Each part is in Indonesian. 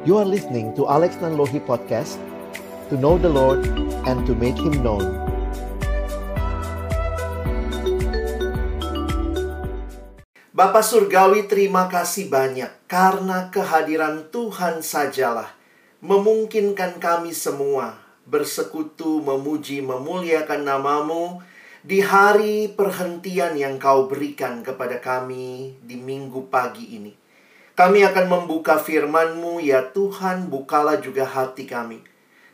You are listening to Alex Nanlohi Podcast To know the Lord and to make Him known Bapak Surgawi terima kasih banyak karena kehadiran Tuhan sajalah memungkinkan kami semua bersekutu, memuji, memuliakan namamu di hari perhentian yang kau berikan kepada kami di minggu pagi ini. Kami akan membuka firman-Mu, ya Tuhan, bukalah juga hati kami.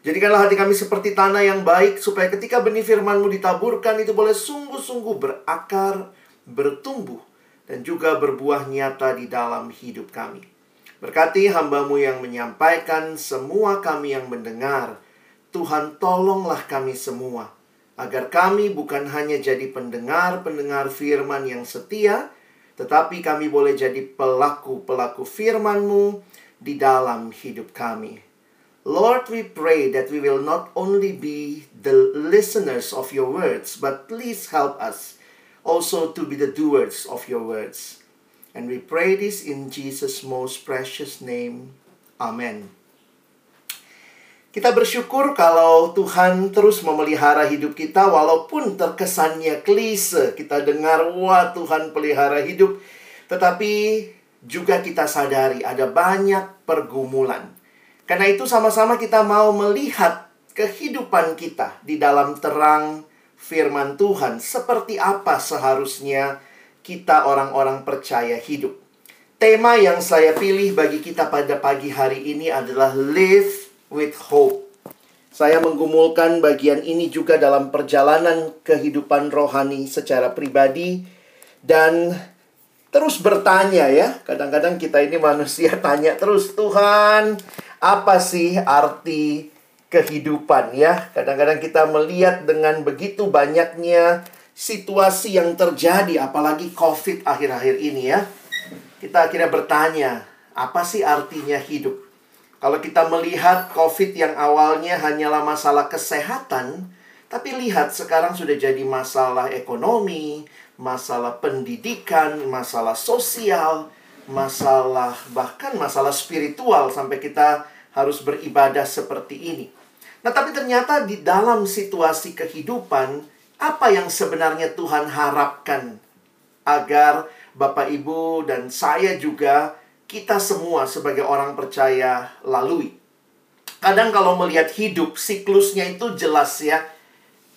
Jadikanlah hati kami seperti tanah yang baik, supaya ketika benih firman-Mu ditaburkan, itu boleh sungguh-sungguh berakar, bertumbuh, dan juga berbuah nyata di dalam hidup kami. Berkati hambamu yang menyampaikan, semua kami yang mendengar. Tuhan tolonglah kami semua agar kami bukan hanya jadi pendengar-pendengar firman yang setia, tetapi kami boleh jadi pelaku-pelaku firman-Mu di dalam hidup kami. Lord, we pray that we will not only be the listeners of your words, but please help us also to be the doers of your words. And we pray this in Jesus' most precious name. Amen. Kita bersyukur kalau Tuhan terus memelihara hidup kita walaupun terkesannya klise. Kita dengar, wah Tuhan pelihara hidup. Tetapi juga kita sadari ada banyak pergumulan. Karena itu sama-sama kita mau melihat kehidupan kita di dalam terang firman Tuhan. Seperti apa seharusnya kita orang-orang percaya hidup. Tema yang saya pilih bagi kita pada pagi hari ini adalah live with hope. Saya menggumulkan bagian ini juga dalam perjalanan kehidupan rohani secara pribadi dan terus bertanya ya. Kadang-kadang kita ini manusia tanya terus, Tuhan, apa sih arti kehidupan ya? Kadang-kadang kita melihat dengan begitu banyaknya situasi yang terjadi apalagi Covid akhir-akhir ini ya. Kita akhirnya bertanya, apa sih artinya hidup? Kalau kita melihat COVID yang awalnya hanyalah masalah kesehatan, tapi lihat sekarang sudah jadi masalah ekonomi, masalah pendidikan, masalah sosial, masalah bahkan masalah spiritual sampai kita harus beribadah seperti ini. Nah, tapi ternyata di dalam situasi kehidupan, apa yang sebenarnya Tuhan harapkan agar Bapak Ibu dan saya juga kita semua sebagai orang percaya lalui. Kadang kalau melihat hidup, siklusnya itu jelas ya.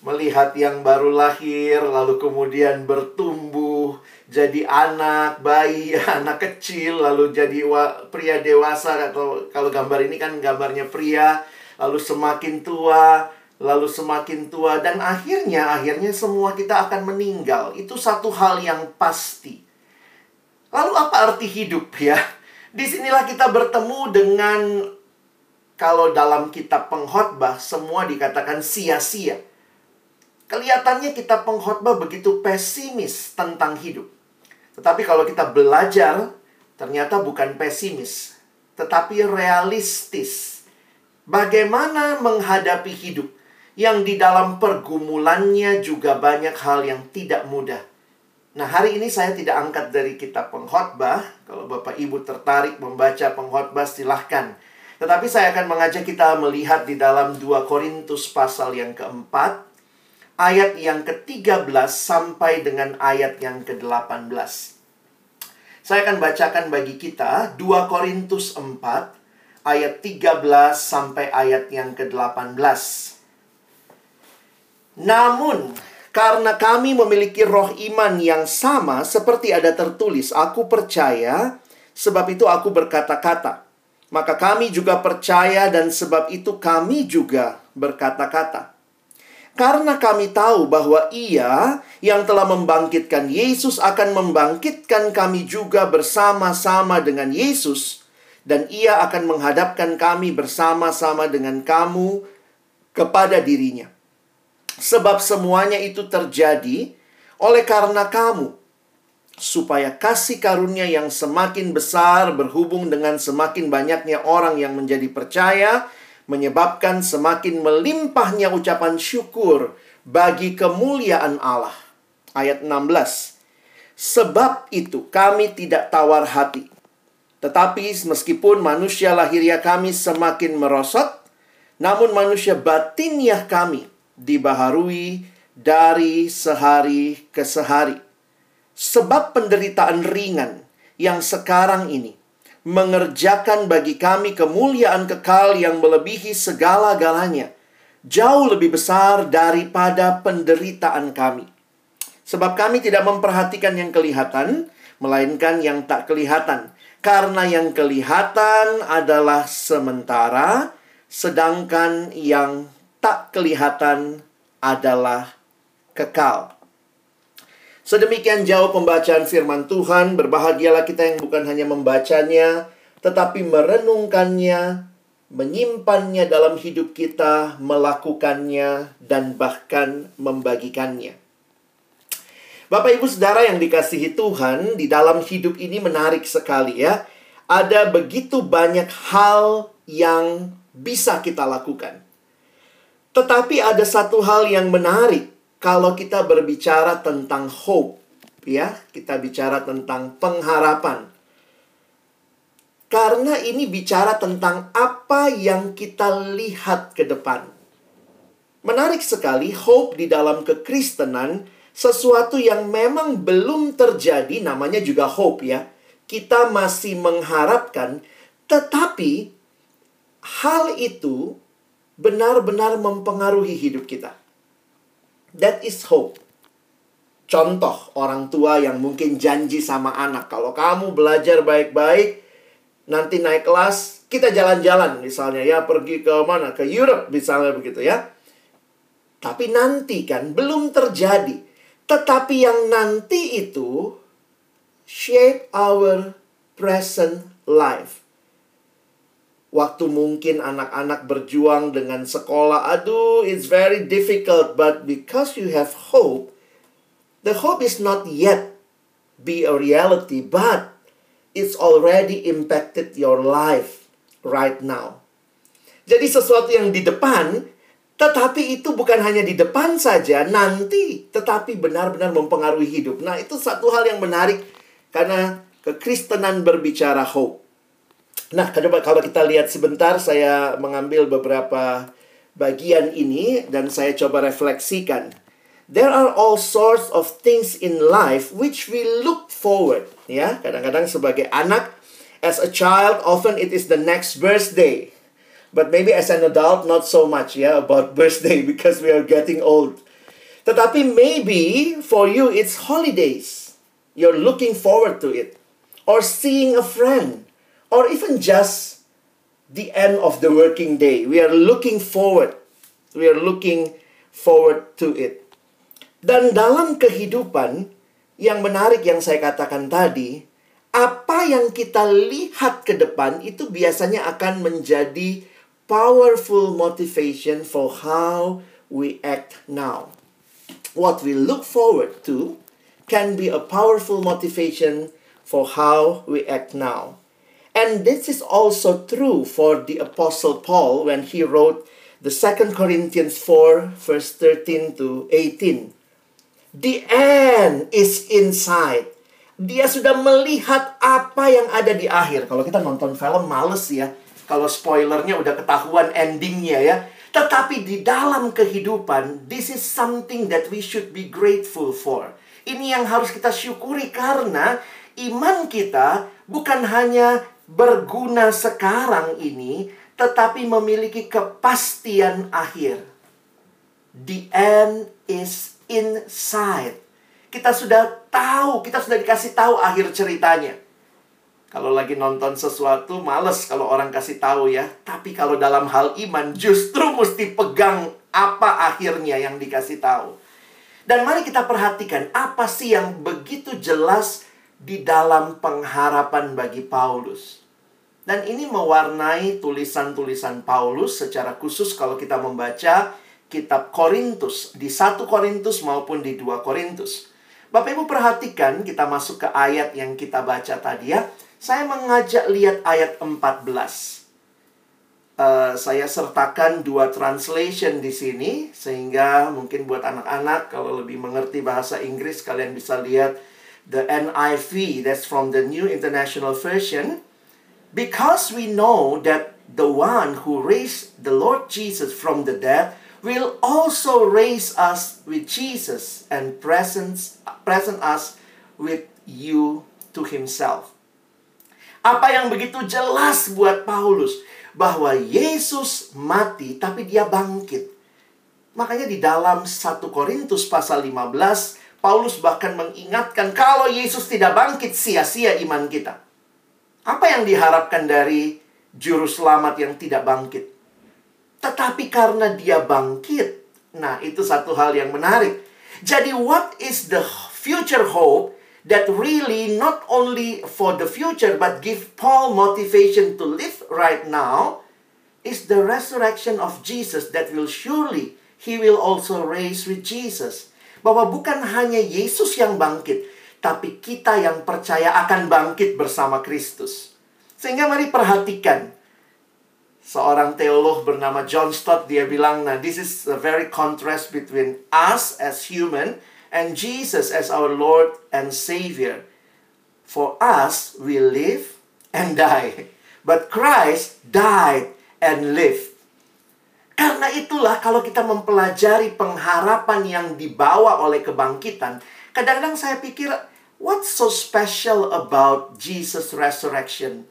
Melihat yang baru lahir, lalu kemudian bertumbuh, jadi anak, bayi, anak kecil, lalu jadi pria dewasa, atau kalau gambar ini kan gambarnya pria, lalu semakin tua, lalu semakin tua, dan akhirnya, akhirnya semua kita akan meninggal. Itu satu hal yang pasti. Lalu apa arti hidup ya? Di sinilah kita bertemu dengan kalau dalam kitab pengkhotbah semua dikatakan sia-sia. Kelihatannya kitab pengkhotbah begitu pesimis tentang hidup. Tetapi kalau kita belajar, ternyata bukan pesimis, tetapi realistis. Bagaimana menghadapi hidup yang di dalam pergumulannya juga banyak hal yang tidak mudah. Nah, hari ini saya tidak angkat dari kitab pengkhotbah. Kalau Bapak Ibu tertarik membaca pengkhotbah, silahkan. Tetapi saya akan mengajak kita melihat di dalam 2 Korintus pasal yang keempat, ayat yang ke-13 sampai dengan ayat yang ke-18. Saya akan bacakan bagi kita 2 Korintus 4, ayat 13 sampai ayat yang ke-18. Namun, karena kami memiliki roh iman yang sama seperti ada tertulis, aku percaya, sebab itu aku berkata-kata. Maka kami juga percaya dan sebab itu kami juga berkata-kata. Karena kami tahu bahwa ia yang telah membangkitkan Yesus akan membangkitkan kami juga bersama-sama dengan Yesus. Dan ia akan menghadapkan kami bersama-sama dengan kamu kepada dirinya. Sebab semuanya itu terjadi oleh karena kamu, supaya kasih karunia yang semakin besar berhubung dengan semakin banyaknya orang yang menjadi percaya, menyebabkan semakin melimpahnya ucapan syukur bagi kemuliaan Allah. Ayat 16. Sebab itu kami tidak tawar hati. Tetapi meskipun manusia lahiriah kami semakin merosot, namun manusia batiniah kami dibaharui dari sehari ke sehari. Sebab penderitaan ringan yang sekarang ini mengerjakan bagi kami kemuliaan kekal yang melebihi segala-galanya, jauh lebih besar daripada penderitaan kami. Sebab kami tidak memperhatikan yang kelihatan, melainkan yang tak kelihatan. Karena yang kelihatan adalah sementara, sedangkan yang tak kelihatan adalah kekal. Sedemikian jauh pembacaan firman Tuhan, berbahagialah kita yang bukan hanya membacanya, tetapi merenungkannya, menyimpannya dalam hidup kita, melakukannya, dan bahkan membagikannya. Bapak Ibu Saudara yang dikasihi Tuhan, di dalam hidup ini menarik sekali ya. Ada begitu banyak hal yang bisa kita lakukan. Tetapi ada satu hal yang menarik kalau kita berbicara tentang hope, ya, kita bicara tentang pengharapan. Karena ini bicara tentang apa yang kita lihat ke depan. Menarik sekali hope di dalam kekristenan sesuatu yang memang belum terjadi namanya juga hope ya. Kita masih mengharapkan tetapi hal itu benar-benar mempengaruhi hidup kita. That is hope. Contoh orang tua yang mungkin janji sama anak, kalau kamu belajar baik-baik, nanti naik kelas, kita jalan-jalan misalnya ya, pergi ke mana? Ke Europe misalnya begitu ya. Tapi nanti kan belum terjadi. Tetapi yang nanti itu shape our present life waktu mungkin anak-anak berjuang dengan sekolah, aduh, it's very difficult, but because you have hope, the hope is not yet be a reality, but it's already impacted your life right now. Jadi sesuatu yang di depan, tetapi itu bukan hanya di depan saja, nanti, tetapi benar-benar mempengaruhi hidup. Nah, itu satu hal yang menarik karena kekristenan berbicara hope. Nah, coba kalau kita lihat sebentar, saya mengambil beberapa bagian ini dan saya coba refleksikan. There are all sorts of things in life which we look forward. Ya, kadang-kadang sebagai anak, as a child, often it is the next birthday. But maybe as an adult, not so much ya about birthday because we are getting old. Tetapi maybe for you it's holidays. You're looking forward to it. Or seeing a friend or even just the end of the working day. We are looking forward. We are looking forward to it. Dan dalam kehidupan yang menarik yang saya katakan tadi, apa yang kita lihat ke depan itu biasanya akan menjadi powerful motivation for how we act now. What we look forward to can be a powerful motivation for how we act now. And this is also true for the Apostle Paul when he wrote the Second Corinthians 4, verse 13 to 18. The end is inside. Dia sudah melihat apa yang ada di akhir. Kalau kita nonton film males ya. Kalau spoilernya udah ketahuan endingnya ya. Tetapi di dalam kehidupan, this is something that we should be grateful for. Ini yang harus kita syukuri karena iman kita bukan hanya berguna sekarang ini, tetapi memiliki kepastian akhir. The end is inside. Kita sudah tahu, kita sudah dikasih tahu akhir ceritanya. Kalau lagi nonton sesuatu, males kalau orang kasih tahu ya. Tapi kalau dalam hal iman, justru mesti pegang apa akhirnya yang dikasih tahu. Dan mari kita perhatikan apa sih yang begitu jelas di dalam pengharapan bagi Paulus. Dan ini mewarnai tulisan-tulisan Paulus secara khusus kalau kita membaca kitab Korintus di 1 Korintus maupun di 2 Korintus. Bapak Ibu perhatikan kita masuk ke ayat yang kita baca tadi ya. Saya mengajak lihat ayat 14. Uh, eh, saya sertakan dua translation di sini sehingga mungkin buat anak-anak kalau lebih mengerti bahasa Inggris kalian bisa lihat the NIV that's from the New International Version Because we know that the one who raised the Lord Jesus from the dead will also raise us with Jesus and present, present us with you to himself. Apa yang begitu jelas buat Paulus bahwa Yesus mati tapi dia bangkit. Makanya di dalam 1 Korintus pasal 15 Paulus bahkan mengingatkan kalau Yesus tidak bangkit sia-sia iman kita. Apa yang diharapkan dari juru selamat yang tidak bangkit? Tetapi karena dia bangkit. Nah, itu satu hal yang menarik. Jadi what is the future hope that really not only for the future but give Paul motivation to live right now is the resurrection of Jesus that will surely he will also raise with Jesus. Bahwa bukan hanya Yesus yang bangkit, tapi kita yang percaya akan bangkit bersama Kristus. Sehingga mari perhatikan seorang teolog bernama John Stott dia bilang nah this is a very contrast between us as human and Jesus as our Lord and Savior. For us, we live and die. But Christ died and lived. Karena itulah kalau kita mempelajari pengharapan yang dibawa oleh kebangkitan, kadang-kadang saya pikir, what's so special about Jesus resurrection?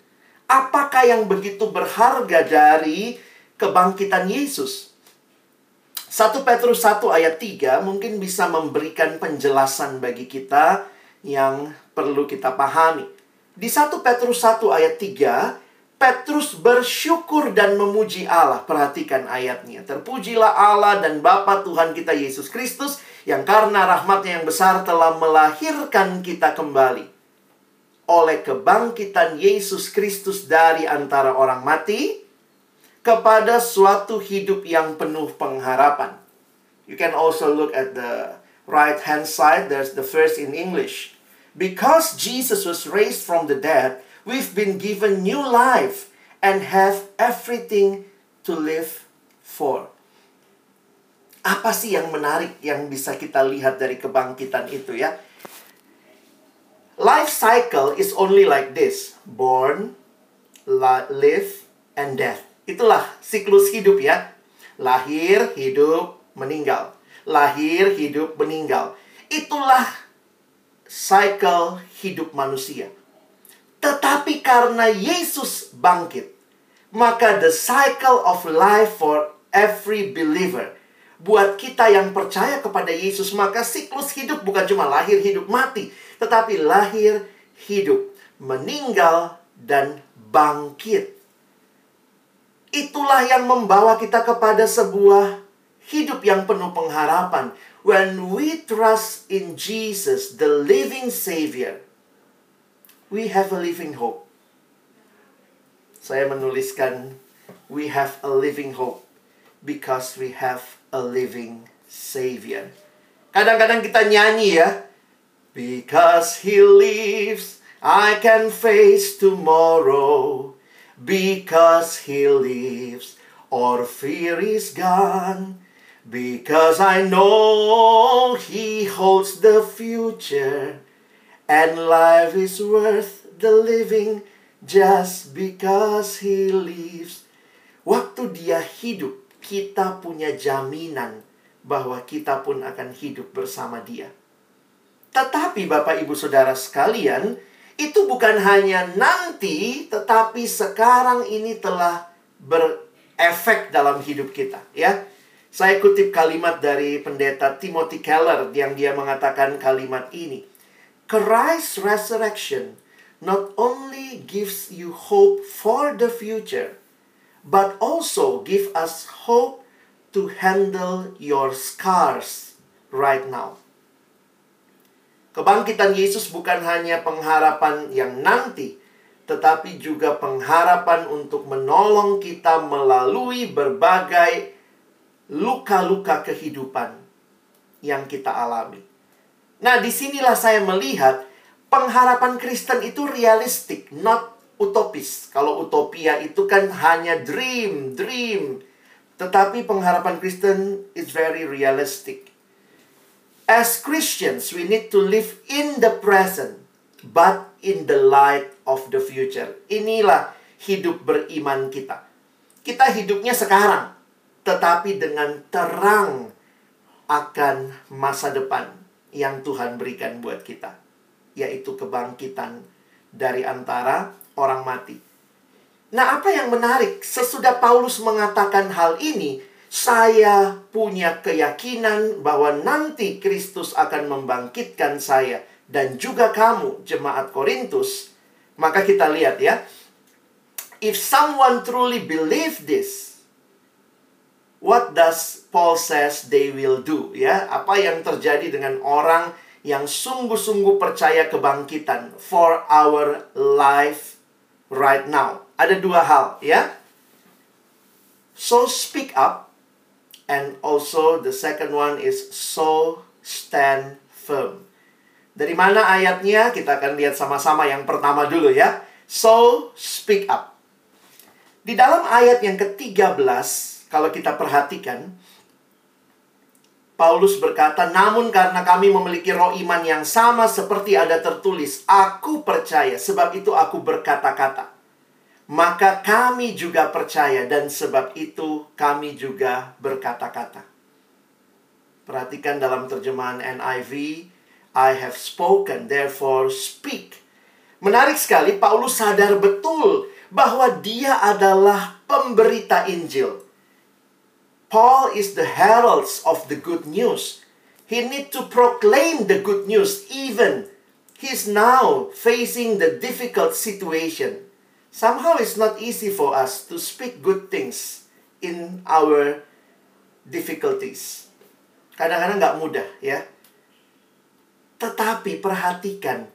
Apakah yang begitu berharga dari kebangkitan Yesus? 1 Petrus 1 ayat 3 mungkin bisa memberikan penjelasan bagi kita yang perlu kita pahami. Di 1 Petrus 1 ayat 3, Petrus bersyukur dan memuji Allah. Perhatikan ayatnya. Terpujilah Allah dan Bapa Tuhan kita Yesus Kristus yang karena rahmatnya yang besar telah melahirkan kita kembali. Oleh kebangkitan Yesus Kristus dari antara orang mati, kepada suatu hidup yang penuh pengharapan. You can also look at the right hand side, there's the first in English. Because Jesus was raised from the dead, we've been given new life and have everything to live for. Apa sih yang menarik yang bisa kita lihat dari kebangkitan itu ya? Life cycle is only like this: born, live, and death. Itulah siklus hidup ya. Lahir, hidup, meninggal. Lahir, hidup, meninggal. Itulah cycle hidup manusia. Tetapi karena Yesus bangkit, maka the cycle of life for every believer buat kita yang percaya kepada Yesus, maka siklus hidup bukan cuma lahir, hidup, mati, tetapi lahir, hidup, meninggal, dan bangkit. Itulah yang membawa kita kepada sebuah hidup yang penuh pengharapan. When we trust in Jesus, the living Savior, we have a living hope. Saya menuliskan, we have a living hope because we have a living Savior. Kadang-kadang kita nyanyi ya, because He lives, I can face tomorrow. Because he lives, all fear is gone. Because I know he holds the future, and life is worth the living just because he lives. Waktu dia hidup, kita punya jaminan bahwa kita pun akan hidup bersama dia. Tetapi Bapak Ibu Saudara sekalian, itu bukan hanya nanti, tetapi sekarang ini telah berefek dalam hidup kita, ya. Saya kutip kalimat dari pendeta Timothy Keller yang dia mengatakan kalimat ini. Christ's resurrection not only gives you hope for the future, but also give us hope to handle your scars right now. Kebangkitan Yesus bukan hanya pengharapan yang nanti, tetapi juga pengharapan untuk menolong kita melalui berbagai luka-luka kehidupan yang kita alami. Nah, di sinilah saya melihat pengharapan Kristen itu realistik, not utopis. Kalau utopia itu kan hanya dream, dream. Tetapi pengharapan Kristen is very realistic. As Christians, we need to live in the present, but in the light of the future. Inilah hidup beriman kita. Kita hidupnya sekarang, tetapi dengan terang akan masa depan yang Tuhan berikan buat kita, yaitu kebangkitan dari antara orang mati. Nah, apa yang menarik, sesudah Paulus mengatakan hal ini, saya punya keyakinan bahwa nanti Kristus akan membangkitkan saya dan juga kamu, jemaat Korintus. Maka kita lihat ya, if someone truly believe this, what does Paul says they will do ya? Apa yang terjadi dengan orang yang sungguh-sungguh percaya kebangkitan for our life right now? Ada dua hal ya. So speak up and also the second one is so stand firm. Dari mana ayatnya? Kita akan lihat sama-sama yang pertama dulu ya. So speak up. Di dalam ayat yang ke-13 kalau kita perhatikan Paulus berkata, "Namun karena kami memiliki roh iman yang sama seperti ada tertulis, aku percaya, sebab itu aku berkata-kata." maka kami juga percaya dan sebab itu kami juga berkata-kata. Perhatikan dalam terjemahan NIV, I have spoken, therefore speak. Menarik sekali, Paulus sadar betul bahwa dia adalah pemberita Injil. Paul is the heralds of the good news. He need to proclaim the good news even he's now facing the difficult situation somehow it's not easy for us to speak good things in our difficulties. Kadang-kadang nggak mudah ya. Tetapi perhatikan,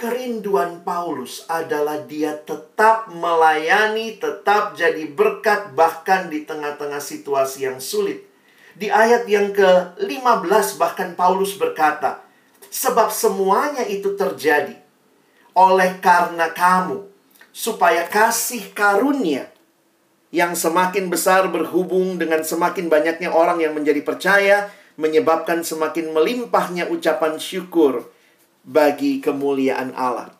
kerinduan Paulus adalah dia tetap melayani, tetap jadi berkat bahkan di tengah-tengah situasi yang sulit. Di ayat yang ke-15 bahkan Paulus berkata, Sebab semuanya itu terjadi oleh karena kamu, supaya kasih karunia yang semakin besar berhubung dengan semakin banyaknya orang yang menjadi percaya menyebabkan semakin melimpahnya ucapan syukur bagi kemuliaan Allah.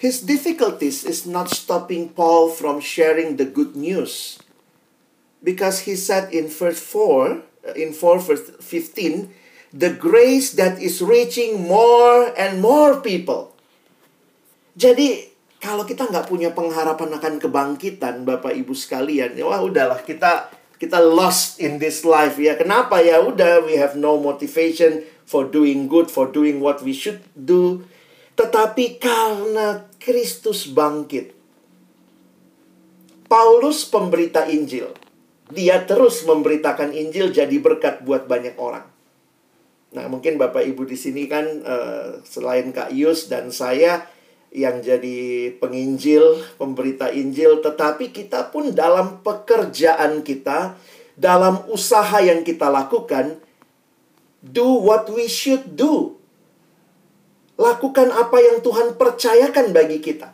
His difficulties is not stopping Paul from sharing the good news. Because he said in verse 4, in 4 verse 15, the grace that is reaching more and more people jadi kalau kita nggak punya pengharapan akan kebangkitan, Bapak Ibu sekalian, ya wah udahlah kita kita lost in this life ya. Kenapa ya? Udah we have no motivation for doing good, for doing what we should do. Tetapi karena Kristus bangkit. Paulus pemberita Injil. Dia terus memberitakan Injil jadi berkat buat banyak orang. Nah, mungkin Bapak Ibu di sini kan uh, selain Kak Yus dan saya yang jadi penginjil, pemberita Injil, tetapi kita pun dalam pekerjaan kita, dalam usaha yang kita lakukan, do what we should do. Lakukan apa yang Tuhan percayakan bagi kita.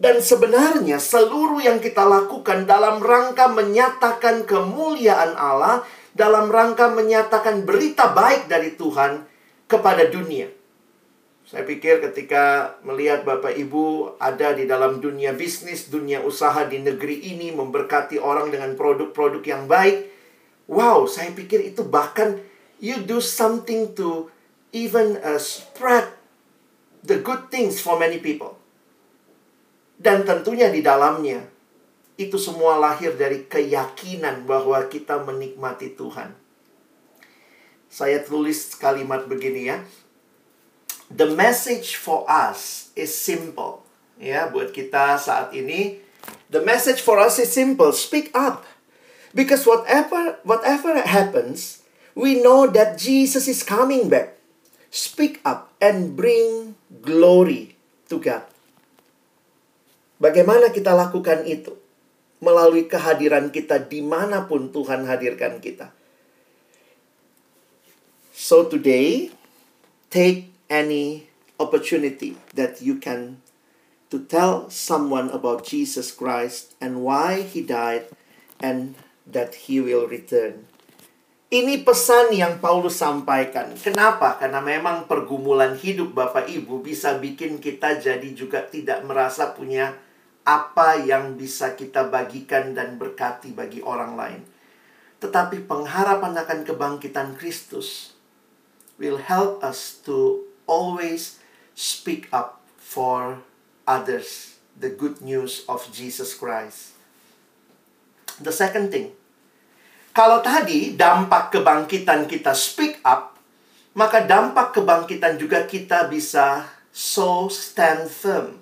Dan sebenarnya seluruh yang kita lakukan dalam rangka menyatakan kemuliaan Allah, dalam rangka menyatakan berita baik dari Tuhan kepada dunia. Saya pikir ketika melihat Bapak Ibu ada di dalam dunia bisnis, dunia usaha di negeri ini memberkati orang dengan produk-produk yang baik. Wow, saya pikir itu bahkan you do something to even uh, spread the good things for many people. Dan tentunya di dalamnya itu semua lahir dari keyakinan bahwa kita menikmati Tuhan. Saya tulis kalimat begini ya the message for us is simple. Ya, buat kita saat ini, the message for us is simple. Speak up. Because whatever whatever happens, we know that Jesus is coming back. Speak up and bring glory to God. Bagaimana kita lakukan itu? Melalui kehadiran kita di mana pun Tuhan hadirkan kita. So today, take any opportunity that you can to tell someone about Jesus Christ and why he died and that he will return. Ini pesan yang Paulus sampaikan. Kenapa? Karena memang pergumulan hidup Bapak Ibu bisa bikin kita jadi juga tidak merasa punya apa yang bisa kita bagikan dan berkati bagi orang lain. Tetapi pengharapan akan kebangkitan Kristus will help us to always speak up for others the good news of Jesus Christ. The second thing, kalau tadi dampak kebangkitan kita speak up, maka dampak kebangkitan juga kita bisa so stand firm.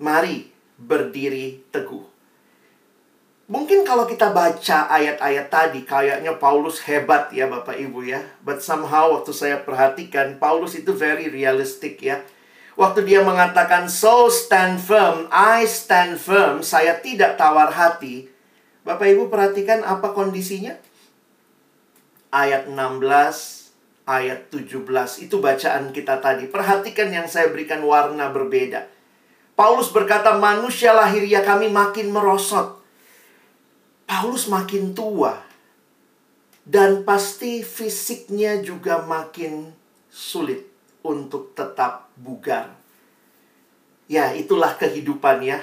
Mari berdiri teguh. Mungkin kalau kita baca ayat-ayat tadi kayaknya Paulus hebat ya Bapak Ibu ya. But somehow waktu saya perhatikan Paulus itu very realistic ya. Waktu dia mengatakan so stand firm, I stand firm, saya tidak tawar hati. Bapak Ibu perhatikan apa kondisinya? Ayat 16, ayat 17 itu bacaan kita tadi. Perhatikan yang saya berikan warna berbeda. Paulus berkata, "Manusia lahiriah kami makin merosot." Paulus makin tua dan pasti fisiknya juga makin sulit untuk tetap bugar. Ya, itulah kehidupan ya.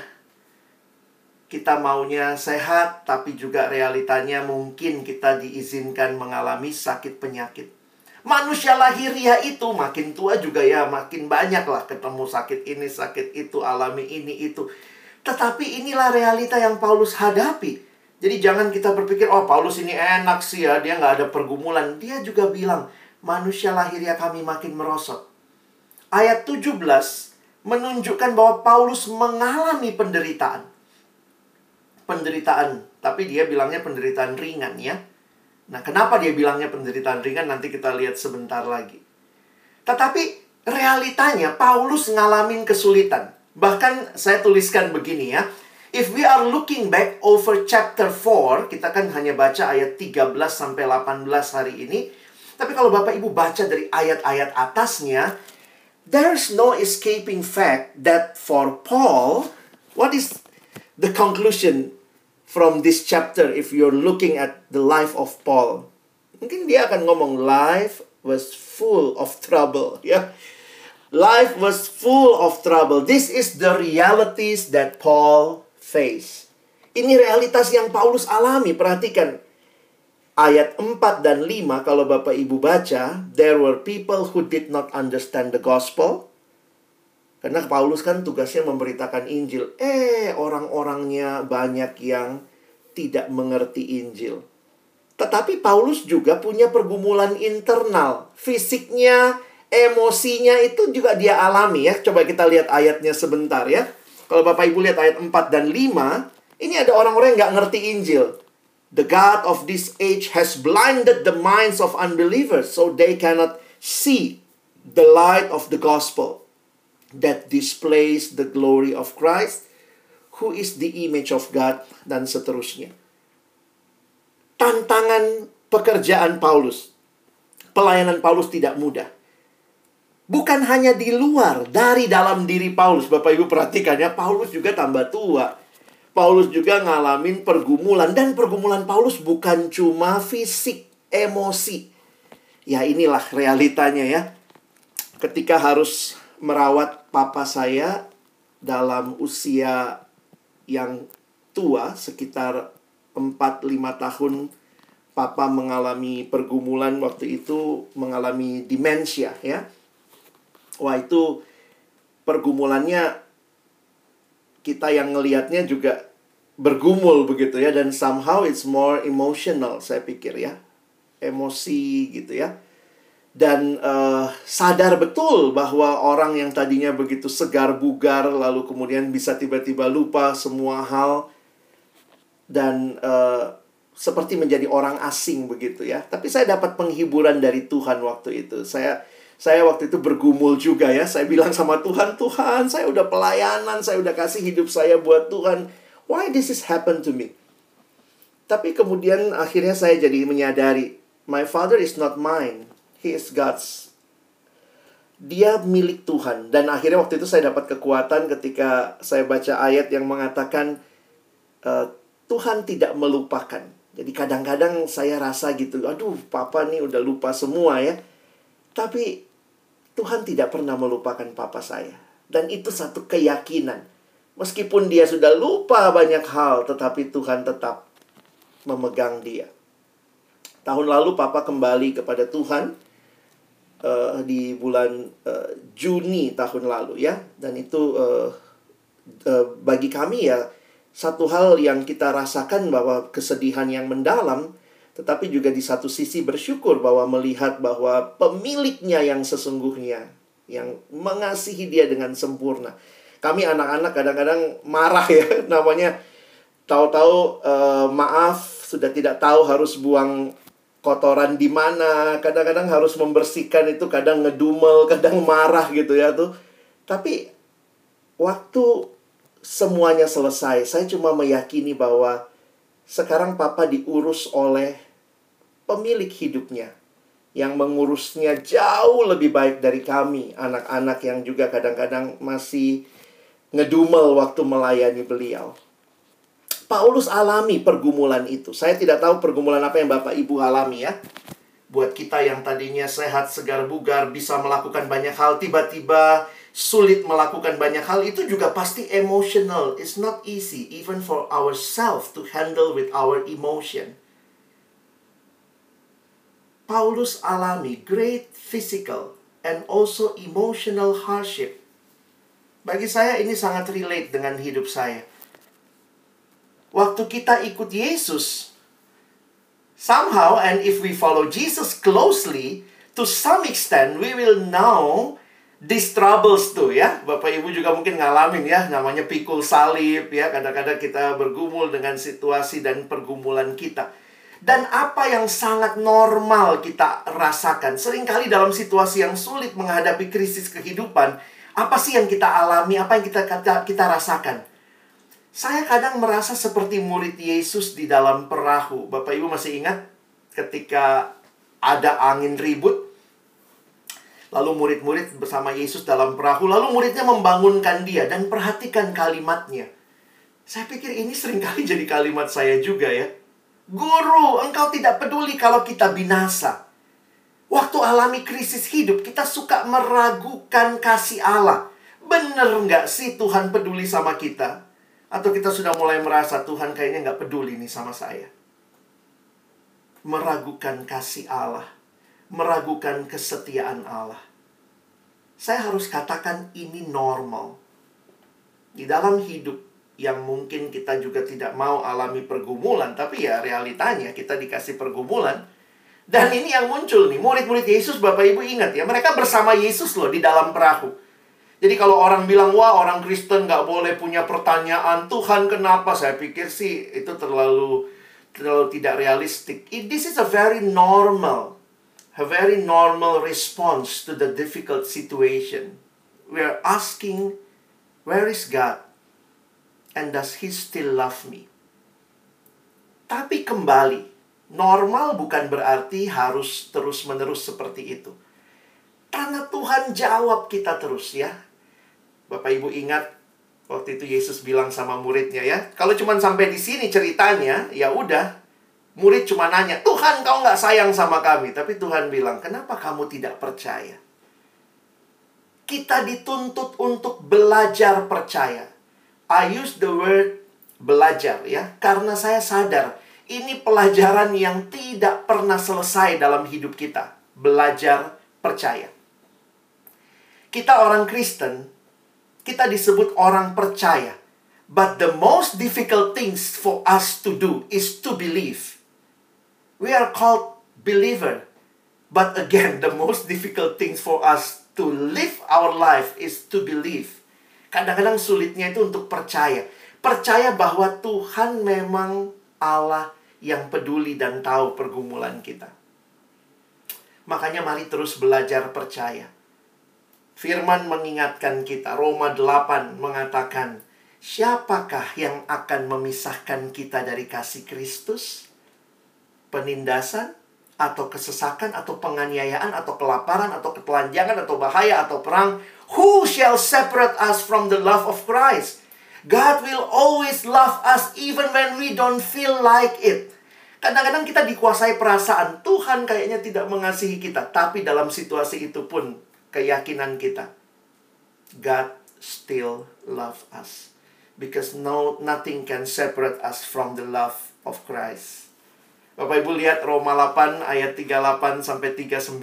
Kita maunya sehat, tapi juga realitanya mungkin kita diizinkan mengalami sakit penyakit. Manusia lahiriah itu makin tua juga ya, makin banyak lah ketemu sakit ini, sakit itu, alami ini, itu. Tetapi inilah realita yang Paulus hadapi. Jadi jangan kita berpikir, oh Paulus ini enak sih ya, dia nggak ada pergumulan. Dia juga bilang, manusia lahirnya kami makin merosot. Ayat 17 menunjukkan bahwa Paulus mengalami penderitaan. Penderitaan, tapi dia bilangnya penderitaan ringan ya. Nah, kenapa dia bilangnya penderitaan ringan? Nanti kita lihat sebentar lagi. Tetapi realitanya Paulus ngalamin kesulitan. Bahkan saya tuliskan begini ya. If we are looking back over chapter 4, kita kan hanya baca ayat 13 sampai 18 hari ini. Tapi kalau Bapak Ibu baca dari ayat-ayat atasnya, there's no escaping fact that for Paul, what is the conclusion from this chapter if you're looking at the life of Paul? Mungkin dia akan ngomong life was full of trouble, ya. Life was full of trouble. This is the realities that Paul face. Ini realitas yang Paulus alami. Perhatikan. Ayat 4 dan 5 kalau Bapak Ibu baca, there were people who did not understand the gospel. Karena Paulus kan tugasnya memberitakan Injil. Eh, orang-orangnya banyak yang tidak mengerti Injil. Tetapi Paulus juga punya pergumulan internal. Fisiknya, emosinya itu juga dia alami ya. Coba kita lihat ayatnya sebentar ya. Kalau Bapak Ibu lihat ayat 4 dan 5, ini ada orang-orang yang nggak ngerti Injil. The God of this age has blinded the minds of unbelievers so they cannot see the light of the gospel that displays the glory of Christ, who is the image of God, dan seterusnya. Tantangan pekerjaan Paulus. Pelayanan Paulus tidak mudah bukan hanya di luar, dari dalam diri Paulus. Bapak Ibu perhatikan ya, Paulus juga tambah tua. Paulus juga ngalamin pergumulan dan pergumulan Paulus bukan cuma fisik, emosi. Ya inilah realitanya ya. Ketika harus merawat papa saya dalam usia yang tua sekitar 4-5 tahun papa mengalami pergumulan waktu itu mengalami demensia ya. Wah itu pergumulannya kita yang ngelihatnya juga bergumul begitu ya dan somehow it's more emotional saya pikir ya. Emosi gitu ya dan uh, sadar betul bahwa orang yang tadinya begitu segar bugar lalu kemudian bisa tiba-tiba lupa semua hal dan uh, seperti menjadi orang asing begitu ya tapi saya dapat penghiburan dari Tuhan waktu itu saya saya waktu itu bergumul juga ya. Saya bilang sama Tuhan, Tuhan, saya udah pelayanan, saya udah kasih hidup saya buat Tuhan. Why this is happen to me? Tapi kemudian akhirnya saya jadi menyadari, my father is not mine. He is God's. Dia milik Tuhan. Dan akhirnya waktu itu saya dapat kekuatan ketika saya baca ayat yang mengatakan, uh, Tuhan tidak melupakan. Jadi kadang-kadang saya rasa gitu, aduh papa nih udah lupa semua ya. Tapi Tuhan tidak pernah melupakan papa saya. Dan itu satu keyakinan Meskipun dia sudah lupa banyak hal, tetapi Tuhan tetap memegang dia. Tahun lalu papa kembali kepada Tuhan uh, di bulan uh, Juni tahun lalu ya, dan itu uh, uh, bagi kami ya satu hal yang kita rasakan bahwa kesedihan yang mendalam, tetapi juga di satu sisi bersyukur bahwa melihat bahwa pemiliknya yang sesungguhnya yang mengasihi dia dengan sempurna. Kami anak-anak kadang-kadang marah ya namanya tahu-tahu uh, maaf sudah tidak tahu harus buang kotoran di mana kadang-kadang harus membersihkan itu kadang ngedumel kadang marah gitu ya tuh tapi waktu semuanya selesai saya cuma meyakini bahwa sekarang papa diurus oleh pemilik hidupnya yang mengurusnya jauh lebih baik dari kami anak-anak yang juga kadang-kadang masih ngedumel waktu melayani beliau. Paulus alami pergumulan itu. Saya tidak tahu pergumulan apa yang Bapak Ibu alami ya. Buat kita yang tadinya sehat, segar, bugar, bisa melakukan banyak hal, tiba-tiba sulit melakukan banyak hal, itu juga pasti emotional. It's not easy, even for ourselves to handle with our emotion. Paulus alami great physical and also emotional hardship bagi saya ini sangat relate dengan hidup saya. Waktu kita ikut Yesus, somehow and if we follow Jesus closely, to some extent we will know these troubles tuh ya. Bapak Ibu juga mungkin ngalamin ya, namanya pikul salib ya. Kadang-kadang kita bergumul dengan situasi dan pergumulan kita. Dan apa yang sangat normal kita rasakan, sering kali dalam situasi yang sulit menghadapi krisis kehidupan, apa sih yang kita alami? Apa yang kita kita, kita rasakan? Saya kadang merasa seperti murid Yesus di dalam perahu. Bapak Ibu masih ingat ketika ada angin ribut? Lalu murid-murid bersama Yesus dalam perahu. Lalu muridnya membangunkan dia. Dan perhatikan kalimatnya. Saya pikir ini sering kali jadi kalimat saya juga ya. Guru, engkau tidak peduli kalau kita binasa. Waktu alami krisis hidup, kita suka meragukan kasih Allah. Bener nggak sih Tuhan peduli sama kita? Atau kita sudah mulai merasa Tuhan kayaknya nggak peduli nih sama saya. Meragukan kasih Allah. Meragukan kesetiaan Allah. Saya harus katakan ini normal. Di dalam hidup yang mungkin kita juga tidak mau alami pergumulan, tapi ya realitanya kita dikasih pergumulan, dan ini yang muncul nih, murid-murid Yesus, Bapak Ibu ingat ya, mereka bersama Yesus loh di dalam perahu. Jadi kalau orang bilang, wah orang Kristen nggak boleh punya pertanyaan, Tuhan kenapa? Saya pikir sih itu terlalu terlalu tidak realistik. This is a very normal, a very normal response to the difficult situation. We are asking, where is God? And does He still love me? Tapi kembali, Normal bukan berarti harus terus-menerus seperti itu. Karena Tuhan jawab kita terus ya. Bapak Ibu ingat waktu itu Yesus bilang sama muridnya ya, kalau cuma sampai di sini ceritanya, ya udah. Murid cuma nanya, Tuhan kau nggak sayang sama kami. Tapi Tuhan bilang, kenapa kamu tidak percaya? Kita dituntut untuk belajar percaya. I use the word belajar ya, karena saya sadar ini pelajaran yang tidak pernah selesai dalam hidup kita. Belajar percaya. Kita orang Kristen, kita disebut orang percaya. But the most difficult things for us to do is to believe. We are called believer. But again, the most difficult things for us to live our life is to believe. Kadang-kadang sulitnya itu untuk percaya. Percaya bahwa Tuhan memang Allah yang peduli dan tahu pergumulan kita. Makanya mari terus belajar percaya. Firman mengingatkan kita, Roma 8 mengatakan, Siapakah yang akan memisahkan kita dari kasih Kristus? Penindasan, atau kesesakan, atau penganiayaan, atau kelaparan, atau ketelanjangan, atau bahaya, atau perang. Who shall separate us from the love of Christ? God will always love us even when we don't feel like it. Kadang-kadang kita dikuasai perasaan Tuhan kayaknya tidak mengasihi kita, tapi dalam situasi itu pun keyakinan kita God still love us. because no nothing can separate us from the love of Christ. Bapak Ibu lihat Roma 8 ayat 38 sampai 39.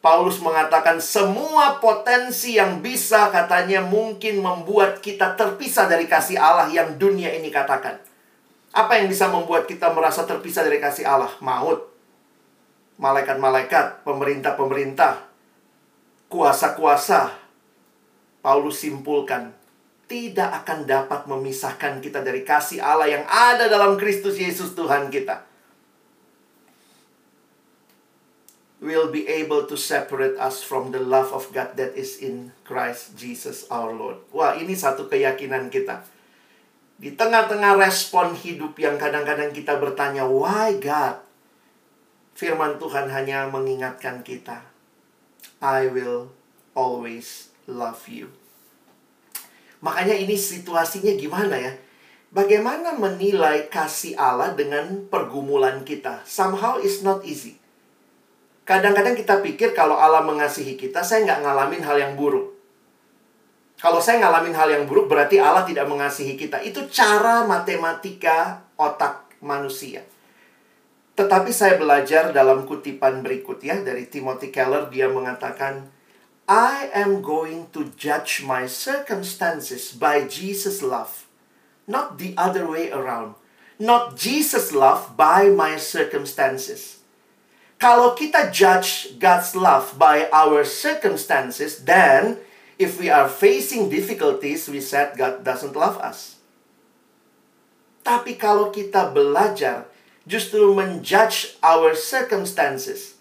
Paulus mengatakan semua potensi yang bisa katanya mungkin membuat kita terpisah dari kasih Allah yang dunia ini katakan. Apa yang bisa membuat kita merasa terpisah dari kasih Allah? Maut. Malaikat-malaikat, pemerintah-pemerintah, kuasa-kuasa. Paulus simpulkan, tidak akan dapat memisahkan kita dari kasih Allah yang ada dalam Kristus Yesus Tuhan kita. will be able to separate us from the love of God that is in Christ Jesus our Lord. Wah, ini satu keyakinan kita. Di tengah-tengah respon hidup yang kadang-kadang kita bertanya, "Why God?" Firman Tuhan hanya mengingatkan kita, "I will always love you." Makanya ini situasinya gimana ya? Bagaimana menilai kasih Allah dengan pergumulan kita? Somehow it's not easy. Kadang-kadang kita pikir kalau Allah mengasihi kita, saya nggak ngalamin hal yang buruk. Kalau saya ngalamin hal yang buruk, berarti Allah tidak mengasihi kita. Itu cara matematika otak manusia. Tetapi saya belajar dalam kutipan berikut ya, dari Timothy Keller, dia mengatakan, I am going to judge my circumstances by Jesus' love. Not the other way around. Not Jesus' love by my circumstances. Kalau kita judge God's love by our circumstances, then if we are facing difficulties, we said God doesn't love us. Tapi kalau kita belajar justru menjudge our circumstances,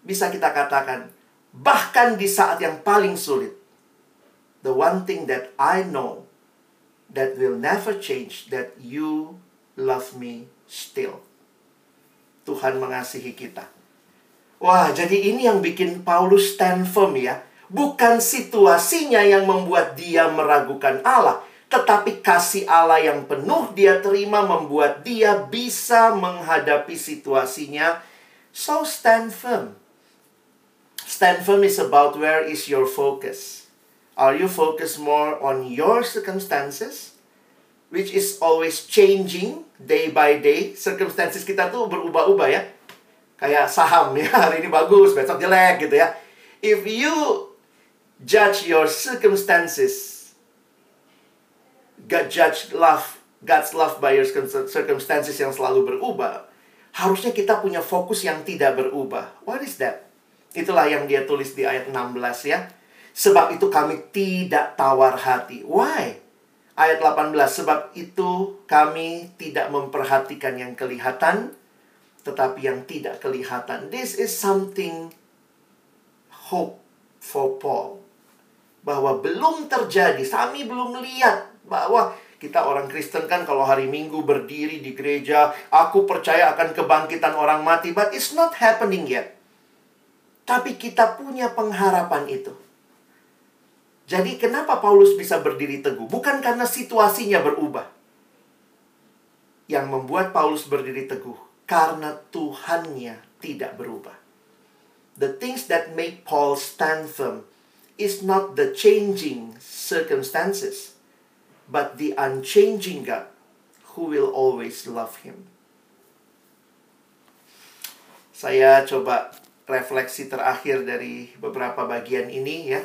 bisa kita katakan, bahkan di saat yang paling sulit, the one thing that I know that will never change, that you love me still. Tuhan mengasihi kita. Wah, jadi ini yang bikin Paulus stand firm ya. Bukan situasinya yang membuat dia meragukan Allah, tetapi kasih Allah yang penuh dia terima membuat dia bisa menghadapi situasinya. So stand firm. Stand firm is about where is your focus. Are you focused more on your circumstances? which is always changing day by day. Circumstances kita tuh berubah-ubah ya. Kayak saham ya, hari ini bagus, besok jelek gitu ya. If you judge your circumstances, God judge love, God's love by your circumstances yang selalu berubah, harusnya kita punya fokus yang tidak berubah. What is that? Itulah yang dia tulis di ayat 16 ya. Sebab itu kami tidak tawar hati. Why? Ayat 18, sebab itu kami tidak memperhatikan yang kelihatan, tetapi yang tidak kelihatan. This is something hope for Paul. Bahwa belum terjadi, kami belum lihat bahwa kita orang Kristen kan kalau hari Minggu berdiri di gereja, aku percaya akan kebangkitan orang mati, but it's not happening yet. Tapi kita punya pengharapan itu. Jadi kenapa Paulus bisa berdiri teguh? Bukan karena situasinya berubah. Yang membuat Paulus berdiri teguh karena Tuhannya tidak berubah. The things that make Paul stand firm is not the changing circumstances, but the unchanging God who will always love him. Saya coba refleksi terakhir dari beberapa bagian ini ya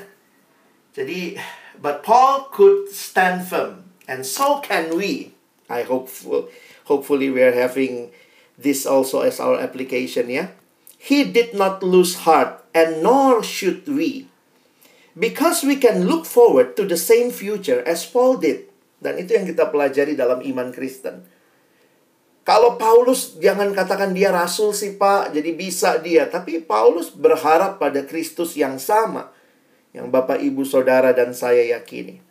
jadi, but Paul could stand firm, and so can we. I hope, hopefully, we are having this also as our application, yeah. He did not lose heart, and nor should we, because we can look forward to the same future as Paul did. Dan itu yang kita pelajari dalam iman Kristen. Kalau Paulus jangan katakan dia rasul sih Pak, jadi bisa dia. Tapi Paulus berharap pada Kristus yang sama yang Bapak, Ibu, Saudara, dan saya yakini.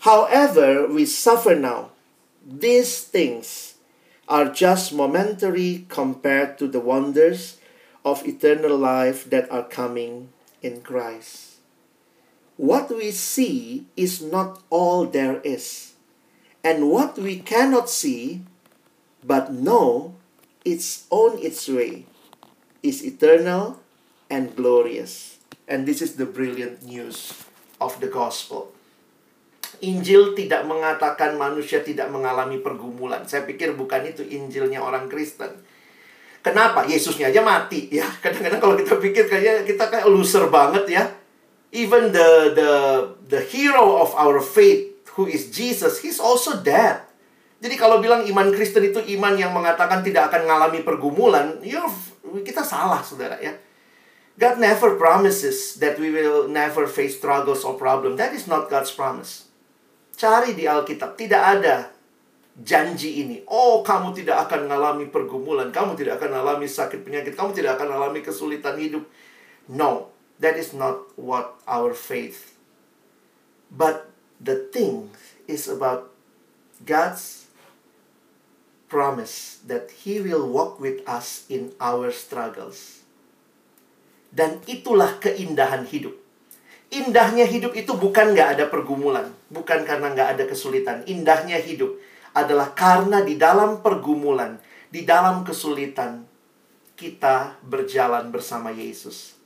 However, we suffer now. These things are just momentary compared to the wonders of eternal life that are coming in Christ. What we see is not all there is, and what we cannot see but know its own its way is eternal and glorious. And this is the brilliant news of the gospel. Injil tidak mengatakan manusia tidak mengalami pergumulan. Saya pikir bukan itu Injilnya orang Kristen. Kenapa? Yesusnya aja mati ya. Kadang-kadang kalau kita pikir kayaknya kita kayak loser banget ya. Even the the the hero of our faith who is Jesus, he's also dead. Jadi kalau bilang iman Kristen itu iman yang mengatakan tidak akan mengalami pergumulan, ya kita salah saudara ya. God never promises that we will never face struggles or problem. That is not God's promise. Cari di Alkitab, tidak ada janji ini. Oh, kamu tidak akan mengalami pergumulan, kamu tidak akan mengalami sakit penyakit, kamu tidak akan mengalami kesulitan hidup. No, that is not what our faith. But the thing is about God's promise that He will walk with us in our struggles. Dan itulah keindahan hidup. Indahnya hidup itu bukan nggak ada pergumulan. Bukan karena nggak ada kesulitan. Indahnya hidup adalah karena di dalam pergumulan, di dalam kesulitan, kita berjalan bersama Yesus.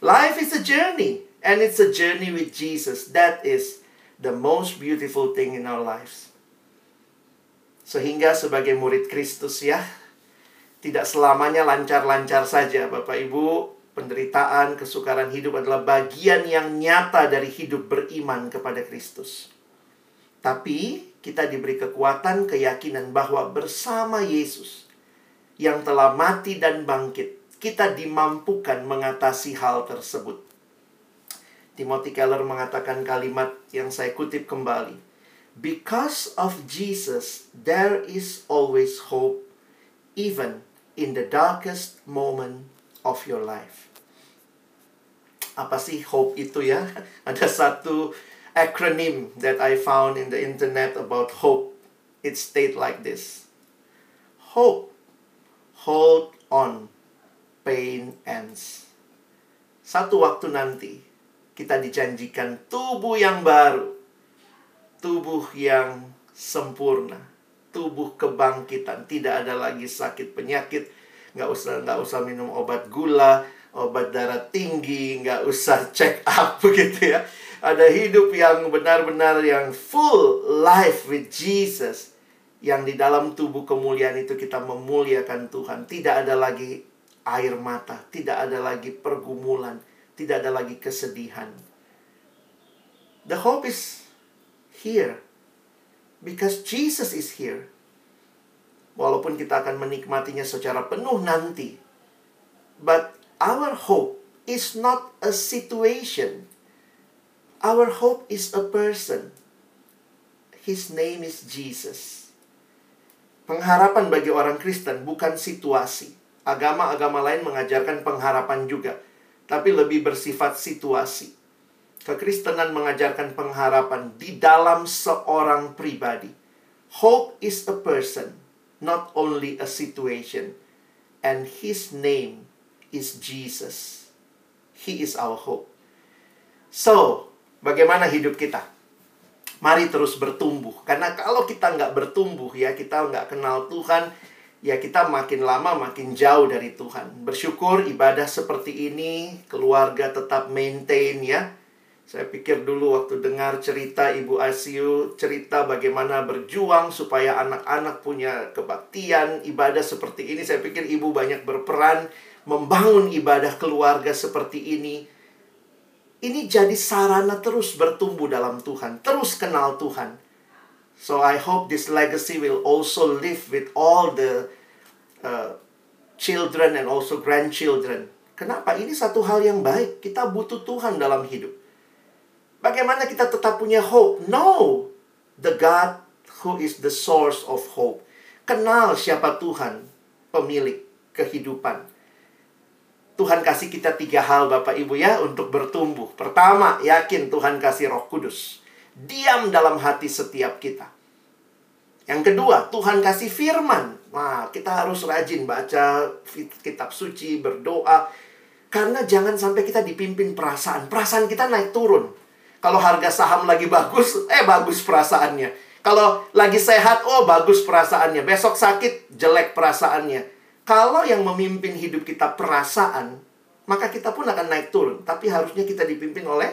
Life is a journey. And it's a journey with Jesus. That is the most beautiful thing in our lives. Sehingga sebagai murid Kristus ya, tidak selamanya lancar-lancar saja Bapak Ibu penderitaan, kesukaran hidup adalah bagian yang nyata dari hidup beriman kepada Kristus. Tapi kita diberi kekuatan, keyakinan bahwa bersama Yesus yang telah mati dan bangkit, kita dimampukan mengatasi hal tersebut. Timothy Keller mengatakan kalimat yang saya kutip kembali. Because of Jesus, there is always hope, even in the darkest moment of your life. Apa sih hope itu ya? Ada satu acronym that I found in the internet about hope. It state like this. Hope. Hold on. Pain ends. Satu waktu nanti kita dijanjikan tubuh yang baru. Tubuh yang sempurna. Tubuh kebangkitan. Tidak ada lagi sakit penyakit nggak usah nggak usah minum obat gula obat darah tinggi nggak usah check up begitu ya ada hidup yang benar-benar yang full life with Jesus yang di dalam tubuh kemuliaan itu kita memuliakan Tuhan tidak ada lagi air mata tidak ada lagi pergumulan tidak ada lagi kesedihan the hope is here because Jesus is here Walaupun kita akan menikmatinya secara penuh nanti. But our hope is not a situation. Our hope is a person. His name is Jesus. Pengharapan bagi orang Kristen bukan situasi. Agama-agama lain mengajarkan pengharapan juga, tapi lebih bersifat situasi. Kekristenan mengajarkan pengharapan di dalam seorang pribadi. Hope is a person not only a situation. And his name is Jesus. He is our hope. So, bagaimana hidup kita? Mari terus bertumbuh. Karena kalau kita nggak bertumbuh ya, kita nggak kenal Tuhan, ya kita makin lama makin jauh dari Tuhan. Bersyukur ibadah seperti ini, keluarga tetap maintain ya saya pikir dulu waktu dengar cerita Ibu Asiu, cerita bagaimana berjuang supaya anak-anak punya kebaktian, ibadah seperti ini. Saya pikir Ibu banyak berperan membangun ibadah keluarga seperti ini. Ini jadi sarana terus bertumbuh dalam Tuhan, terus kenal Tuhan. So I hope this legacy will also live with all the uh, children and also grandchildren. Kenapa? Ini satu hal yang baik. Kita butuh Tuhan dalam hidup. Bagaimana kita tetap punya hope? No. The God who is the source of hope. Kenal siapa Tuhan, pemilik kehidupan. Tuhan kasih kita tiga hal Bapak Ibu ya untuk bertumbuh. Pertama, yakin Tuhan kasih roh kudus. Diam dalam hati setiap kita. Yang kedua, Tuhan kasih firman. Nah, kita harus rajin baca kitab suci, berdoa. Karena jangan sampai kita dipimpin perasaan. Perasaan kita naik turun. Kalau harga saham lagi bagus, eh bagus perasaannya. Kalau lagi sehat, oh bagus perasaannya. Besok sakit, jelek perasaannya. Kalau yang memimpin hidup kita perasaan, maka kita pun akan naik turun. Tapi harusnya kita dipimpin oleh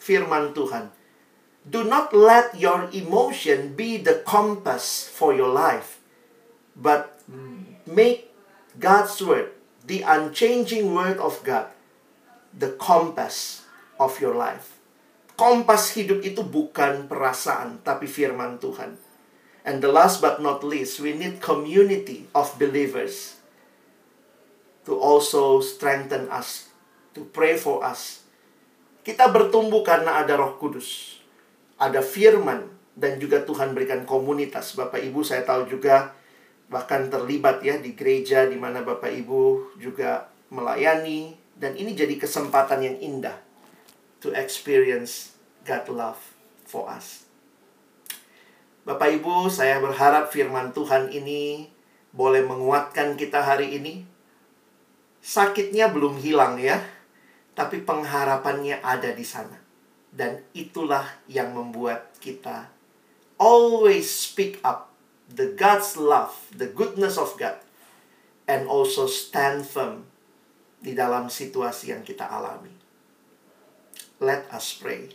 firman Tuhan. Do not let your emotion be the compass for your life, but make God's word, the unchanging word of God, the compass of your life. Kompas hidup itu bukan perasaan, tapi firman Tuhan. And the last but not least, we need community of believers to also strengthen us, to pray for us. Kita bertumbuh karena ada Roh Kudus ada firman dan juga Tuhan berikan komunitas. Bapak Ibu saya tahu juga bahkan terlibat ya di gereja di mana Bapak Ibu juga melayani dan ini jadi kesempatan yang indah to experience God love for us. Bapak Ibu, saya berharap firman Tuhan ini boleh menguatkan kita hari ini. Sakitnya belum hilang ya, tapi pengharapannya ada di sana. Dan itulah yang membuat kita always speak up the God's love, the goodness of God, and also stand firm di dalam situasi yang kita alami. Let us pray.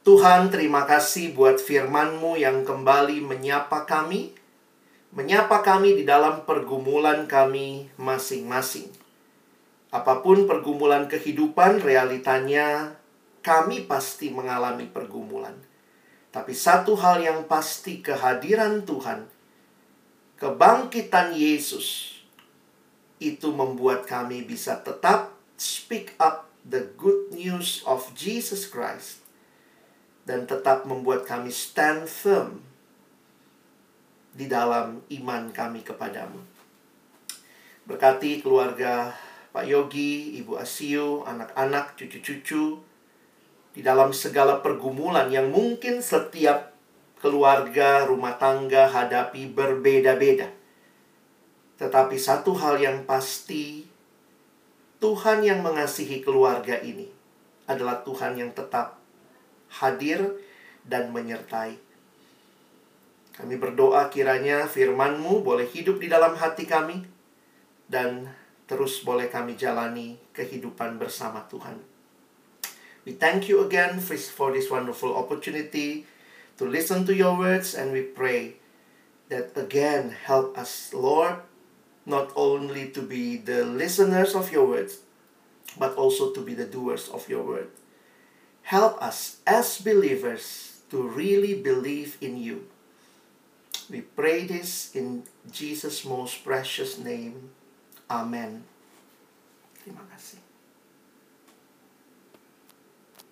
Tuhan, terima kasih buat firman-Mu yang kembali menyapa kami, menyapa kami di dalam pergumulan kami masing-masing. Apa pun pergumulan kehidupan, realitanya kami pasti mengalami pergumulan. Tapi satu hal yang pasti kehadiran Tuhan, kebangkitan Yesus, itu membuat kami bisa tetap speak up the good news of Jesus Christ dan tetap membuat kami stand firm di dalam iman kami kepadamu. Berkati keluarga Pak Yogi, Ibu Asiu, anak-anak, cucu-cucu, di dalam segala pergumulan yang mungkin setiap keluarga, rumah tangga hadapi berbeda-beda. Tetapi satu hal yang pasti, Tuhan yang mengasihi keluarga ini adalah Tuhan yang tetap hadir dan menyertai. Kami berdoa kiranya firman-Mu boleh hidup di dalam hati kami dan terus boleh kami jalani kehidupan bersama Tuhan. We thank you again for this wonderful opportunity to listen to your words and we pray that again help us, Lord, not only to be the listeners of your words, but also to be the doers of your word. Help us as believers to really believe in you. We pray this in Jesus' most precious name. Amen. Terima kasih.